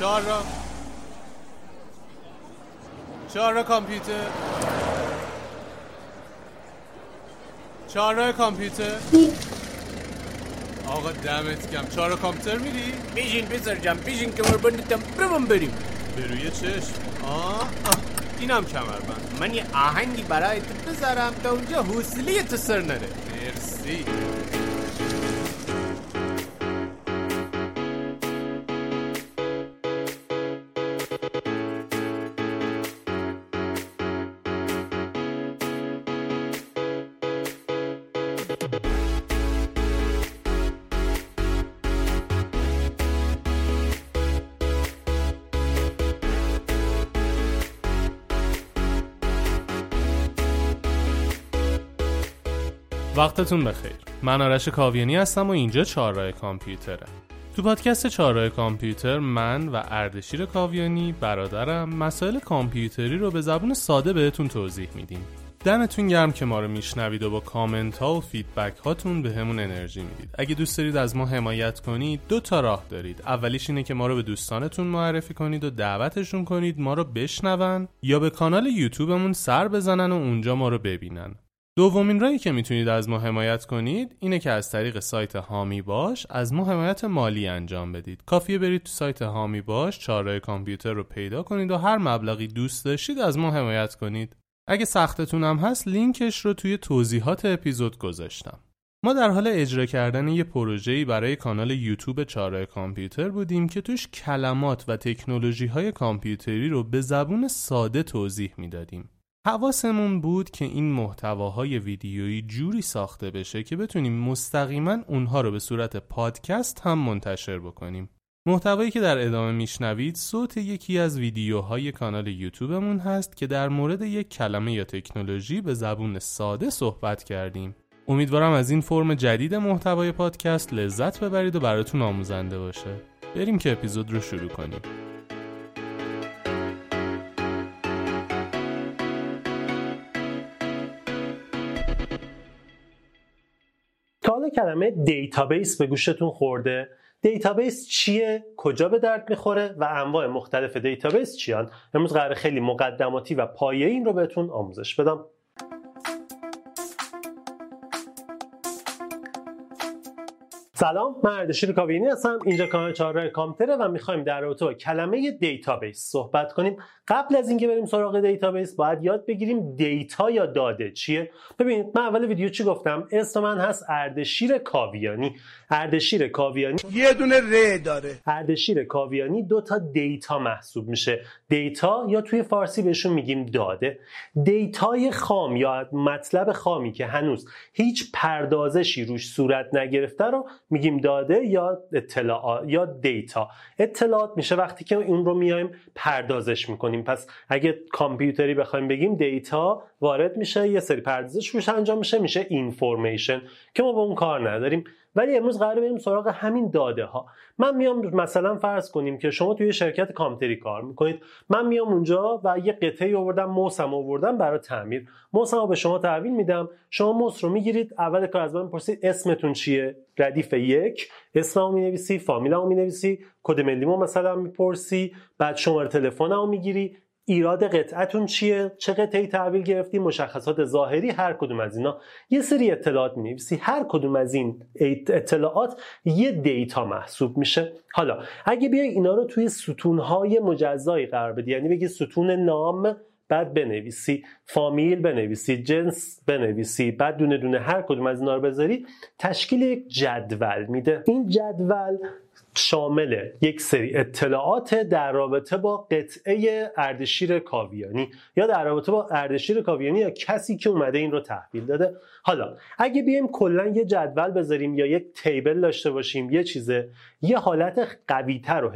چهار را. چهار را کامپیوتر. چهار را کامپیوتر. آقا دمت کم چهار را کامپیوتر میری؟ بیشین پسر جم بیشین که مربندتم برم بریم به روی چشم. آه, آه. اینم کمربند. من یه آهنگی برای تو بذارم تا اونجا حوصله تو سر نره. مرسی. وقتتون بخیر. من آرش کاویانی هستم و اینجا چهارراه کامپیوتره. تو پادکست چهارراه کامپیوتر من و اردشیر کاویانی برادرم مسائل کامپیوتری رو به زبون ساده بهتون توضیح میدیم. دمتون گرم که ما رو میشنوید و با کامنت ها و feedback هاتون بهمون انرژی می‌دید. اگه دوست دارید از ما حمایت کنید دو تا راه دارید. اولیش اینه که ما رو به دوستانتون معرفی کنید و دعوتشون کنید ما رو بشنون یا به کانال یوتیوبمون سر بزنن و اونجا ما رو ببینن. دومین راهی که می‌تونید از ما حمایت کنید اینه که از طریق سایت هامی باش از ما حمایت مالی انجام بدید. کافیه برید تو سایت هامی باش چاره کامپیوتر رو پیدا کنید و هر مبلغی دوست داشتید از ما حمایت کنید. اگه سختتون هم هست لینکش رو توی توضیحات اپیزود گذاشتم. ما در حال اجرا کردن یه پروژه‌ای برای کانال یوتیوب چاره کامپیوتر بودیم که توش کلمات و تکنولوژی های کامپیوتری رو به زبون ساده توضیح می‌دادیم. حواسمون بود که این محتواهای ویدیویی جوری ساخته بشه که بتونیم مستقیما اونها رو به صورت پادکست هم منتشر بکنیم. محتوایی که در ادامه میشنوید صوت یکی از ویدیوهای کانال یوتیوبمون هست که در مورد یک کلمه یا تکنولوژی به زبون ساده صحبت کردیم. امیدوارم از این فرم جدید محتوای پادکست لذت ببرید و براتون آموزنده باشه. بریم که اپیزود رو شروع کنیم. کلمه database به گوشتون خورده. database چیه؟ کجا به درد می‌خوره؟ و انواع مختلف database چیان؟ امروز قراره خیلی مقدماتی و پایه این رو بهتون آموزش بدم. سلام من اردشیر کاویانی هستم. اینجا کانال چهارراه کامپیوتره و می‌خوایم در رابطه با کلمه database صحبت کنیم. قبل از اینکه بریم سراغ database باید یاد بگیریم data یا داده چیه؟ ببینید من اول ویدیو چی گفتم؟ اسم من هست اردشیر کاویانی. اردشیر کاویانی یه دونه ر داره. اردشیر کاویانی دو تا data محسوب میشه. data یا توی فارسی بهشون میگیم داده. data ی خام یا مطلب خامی که هنوز هیچ پردازشی روش صورت نگرفته رو میگیم داده یا اطلاعات یا data. اطلاعات میشه وقتی که اون رو میایم پردازش می‌کنیم. پس اگه کامپیوتری بخوایم بگیم data وارد میشه یه سری پردازش روش انجام میشه میشه information که ما با اون کار نداریم. ولی امروز قرار بریم سراغ همین داده ها من میام مثلا فرض کنیم که شما توی شرکت کامپیوتری کار می‌کنید. من میام اونجا و یه قطعه آوردم موسم آوردم برای تعمیر. موسم رو به شما تحویل میدم. شما موس رو می‌گیرید. اول کار از من می‌پرسید اسمتون چیه؟ ردیف یک. اسممو می‌نویسی فامیلمو می‌نویسی کد ملیمو مثلا می‌پرسی. بعد شماره تلفنمو می‌گیری. ایراد قطعتون چیه؟ چه قطعی تحویل گرفتی مشخصات ظاهری هر کدوم از اینا. یه سری اطلاعات نویسی هر کدوم از این اطلاعات یه دیتا محسوب میشه. حالا اگه بیای اینا رو توی ستونهای مجزایی قرار بدی یعنی بگی ستون نام بعد بنویسی فامیل بنویسی جنس بنویسی بعد دونه دونه هر کدوم از اینا رو بذاری تشکیل یک جدول میده. این جدول شامل یک سری اطلاعات در رابطه با قطعه اردشیر کاویانی یا در رابطه با اردشیر کاویانی یا کسی که اومده این رو تحویل داده. حالا اگه بیایم کلا یه جدول بذاریم یا یک تیبل داشته باشیم یه چیزه یه حالت قویتر و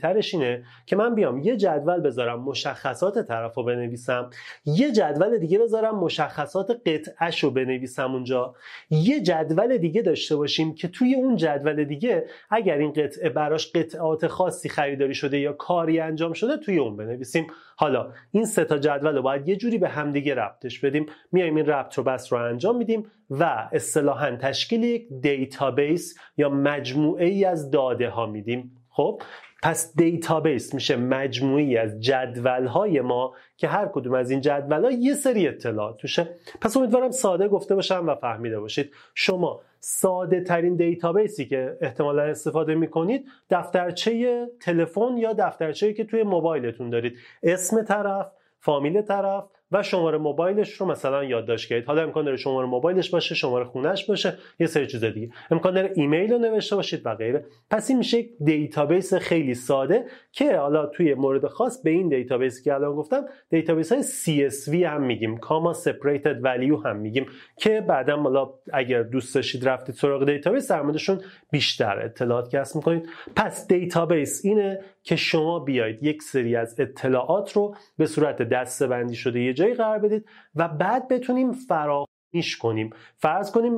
ترش اینه که من بیام یه جدول بذارم مشخصات طرف رو بنویسم یه جدول دیگه بذارم مشخصات قطعش رو بنویسم اونجا. یه جدول دیگه داشته باشیم که توی اون جدول دیگه اگر این قطعه براش قطعات خاصی خریداری شده یا کاری انجام شده توی اون بنویسیم. حالا این سه تا جدول رو باید یه جوری به همدیگه ربطش بدیم. میایم این ربط رو بس رو انجام میدیم و اصطلاحا تشکیل یک database یا مجموعه ای از داده ها میدیم. خب؟ پس database میشه مجموعه‌ای از جدول های ما که هر کدوم از این جدول ها یه سری اطلاعات توشه پس امیدوارم ساده گفته باشم و فهمیده باشید. شما ساده ترین database ی که احتمالا استفاده می‌کنید دفترچه تلفن یا دفترچه‌ای که توی موبایلتون دارید. اسم طرف فامیل طرف و شماره موبایلش رو مثلا یادداشت کنید. حالا امکان داره شماره موبایلش باشه شماره خونش باشه یه سری چیز دیگه. امکان داره ایمیل رو نوشته باشید و غیره. پس این میشه یک database خیلی ساده که حالا توی مورد خاص به این database که الان گفتم database های CSV هم میگیم. comma separated value هم میگیم که بعدا حالا اگر دوست داشتید رفتید سراغ database در موردشون بیشتر اطلاعات کسب می‌کنید. پس database اینه که شما بیاید یک سری از اطلاعات رو به صورت دسته بندی شده یه جایی قرار بدید و بعد بتونیم فراخونیش کنیم. فرض کنیم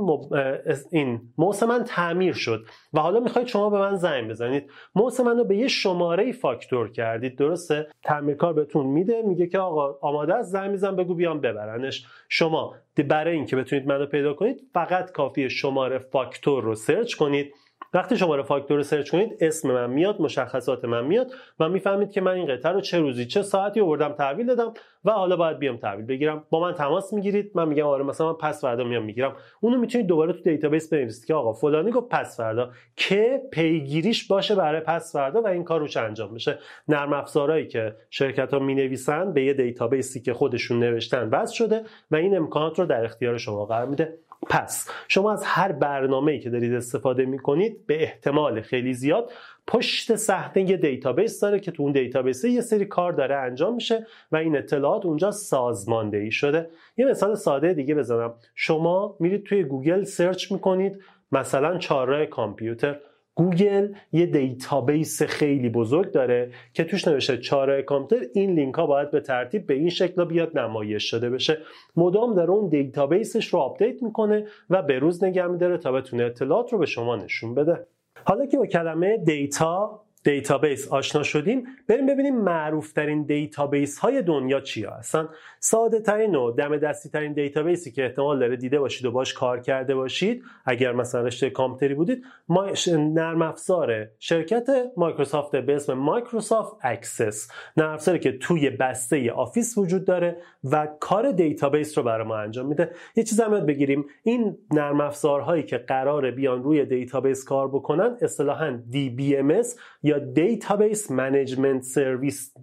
این موس من تعمیر شد و حالا می‌خواید شما به من زنگ بزنید. موس من رو به یه شماره فاکتور کردید. درسته؟ تعمیرکار بهتون میده میگه که آقا آماده است زنگ میزن بگو بیام ببرنش. شما برای اینکه بتونید منو پیدا کنید فقط کافیه شماره فاکتور رو search کنید. وقتی شماره فاکتور رو search کنید اسم من میاد مشخصات من میاد و می‌فهمید که من این قطعه رو چه روزی چه ساعتی آوردم تحویل دادم و حالا باید بیام تحویل بگیرم. با من تماس می‌گیرید. من میگم آره مثلا من پس فردا میام می‌گیرم. اونو می‌تونید دوباره تو database بنویسید که آقا فلانی گفت پس فردا. که پیگیریش باشه برای پس فردا و این کار روش انجام بشه. نرم افزارهایی که شرکت ها می نویسن به یه database ی که خودشون نوشتن وصل شده و این امکانات رو در اختیار شما قرار میده. پس شما از هر برنامه‌ای که دارید استفاده می‌کنید به احتمال خیلی زیاد پشت صحنه یه database داره که تو اون database یه سری کار داره انجام میشه و این اطلاعات اونجا سازماندهی شده. یه مثال ساده دیگه بزنم. شما میرید توی گوگل search می‌کنید مثلا چهارراه کامپیوتر. گوگل یه database خیلی بزرگ داره که توش نوشته چهارراه کامپیوتر. این لینک ها باید به ترتیب به این شکل بیاد نمایش شده بشه. مدام داره اون database ش رو update می‌کنه و به روز نگه میداره تا بتونه اطلاعات رو به شما نشون بده. حالا که با کلمه data database آشنا شدیم. بریم ببینیم معروف ترین database های دنیا چی هستن. ساده ترین و دم دستی ترین database ی که احتمال داره دیده باشید و باش کار کرده باشید. اگر مثلا رشته کامپیوتری بودید ما نرم افزار شرکت مایکروسافت به اسم Microsoft Access. نرم افزاری که توی بسته Office وجود داره و کار database رو برای ما انجام میده. یه چیز هم بگیم. این نرم افزارهایی که قراره بیان روی database کار بکنن اصطلاحا DBMS یا database management service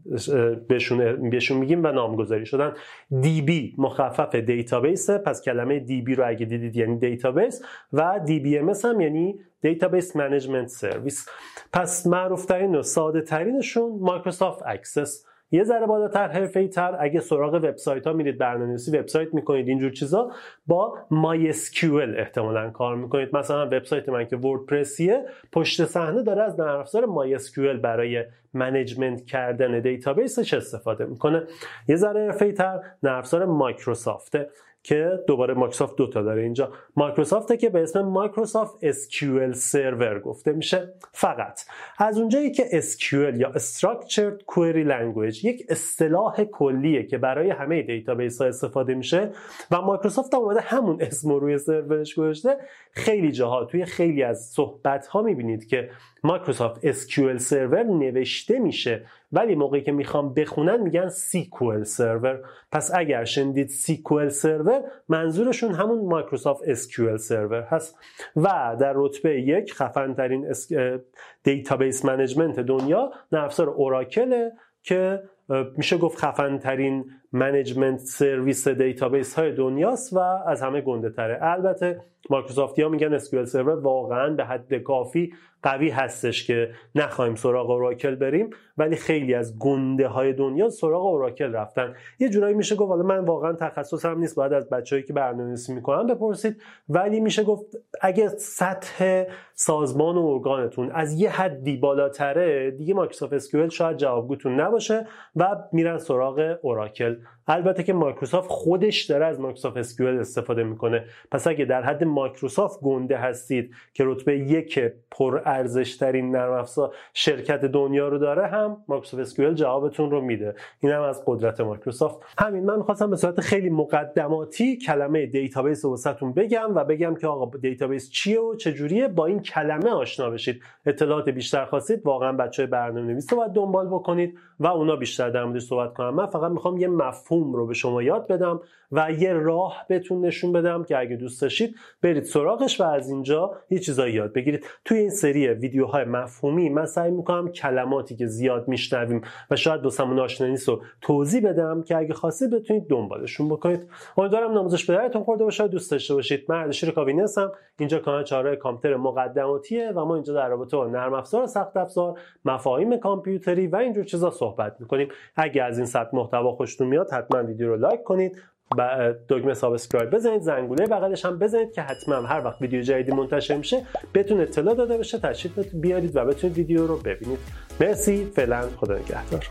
بهشون بهشون میگیم و نامگذاری شدن. DB مخفف database پس کلمه DB رو اگه دیدید یعنی database و DBMS هم یعنی database management service پس معروف ترین و ساده ترینشون Microsoft Access. یه ذره بالاتر حرفه‌ای تر اگه سراغ وبسایت ها میرید برنامه‌نویسی وبسایت می‌کنید اینجور چیزا با MySQL احتمالا کار می‌کنید. مثلا وبسایت من که WordPress یه پشت صحنه داره از نرم افزار MySQL برای management کردن database ش استفاده می‌کنه. یه ذره حرفه‌ای تر نرم افزار مایکروسافته که دوباره مایکروسافت دوتا داره اینجا. مایکروسافته که به اسم Microsoft SQL Server گفته میشه. فقط. از اونجایی که SQL یا Structured Query Language یک اصطلاح کلیه که برای همه database ها استفاده میشه و مایکروسافت هم اومده همون اسم روی سرورش گذاشته خیلی جاها توی خیلی از صحبت ها می‌بینید که Microsoft SQL Server نوشته میشه ولی موقعی که می‌خوان بخونن میگن SQL Server. پس اگر شنیدید SQL Server منظورشون همون Microsoft SQL Server هست. و در رتبه یک خفن ترین database management دنیا نرم‌افزار Oracle که میشه گفت خفن ترین management service database های دنیاست و از همه گنده تره. البته مایکروسافتی ها میگن SQL Server واقعا به حد کافی قوی هستش که نخواهیم سراغ Oracle بریم ولی خیلی از گنده های دنیا سراغ Oracle رفتن. یه جورایی میشه گفت حالا من واقعا تخصصم نیست باید از بچه‌هایی که برنامه‌نویسی می‌کنن بپرسید ولی میشه گفت اگه سطح سازمان و ارگانتون از یه حدی بالاتره دیگه Microsoft SQL شاید جوابگوتون نباشه و میرن سراغ Oracle. البته که مایکروسافت خودش داره از Microsoft SQL استفاده می‌کنه. پس اگه در حد مایکروسافت گنده هستید که رتبه یک پر ارزش ترین نرم افزار شرکت دنیا رو داره هم Microsoft SQL جوابتون رو میده. این هم از قدرت مایکروسافت. همین من خواستم به صورت خیلی مقدماتی کلمه database رو واسهتون بگم و بگم که آقا database چیه و چجوریه. با این کلمه آشنا بشید. اطلاعات بیشتر خواستید واقعا بچه برنامه نویس رو باید دنبال بکنید و اونا بیشتر در موردش صحبت کنن من فقط می‌خوام یه مفهوم رو به شما یاد بدم و یه راه بهتون نشون بدم که اگه دوست داشتید برید سراغش و از اینجا یه چیزایی یاد بگیرید. توی این سری ویدیوهای مفهومی من سعی می‌کنم کلماتی که زیاد میشنویم و شاید دوستمون آشنا نیست توضیح بدم که اگه خواستید بتونید دنبالشون بکنید. امیدوارم ناموزش به درتون خورده باشه. دوست داشته باشید. من اردشیر کاوینی اینجا کانال چهارراه کامپیوتر مقدماتیه و ما اینجا در رابطه با نرم افزار سخت افزار مفاهیم کامپیوتری و اینجور چیزا صحبت می‌کنیم. اگه از این سطح محتوا خوشتون میاد حتما ویدیو رو لایک کنید دکمه subscribe بزنید. زنگوله بغلش هم بزنید که حتما هر وقت ویدیو جدیدی منتشر میشه بهتون اطلاع داده بشه تشریف بیارید و بتونید ویدیو رو ببینید. مرسی فعلا خدا نگهدار.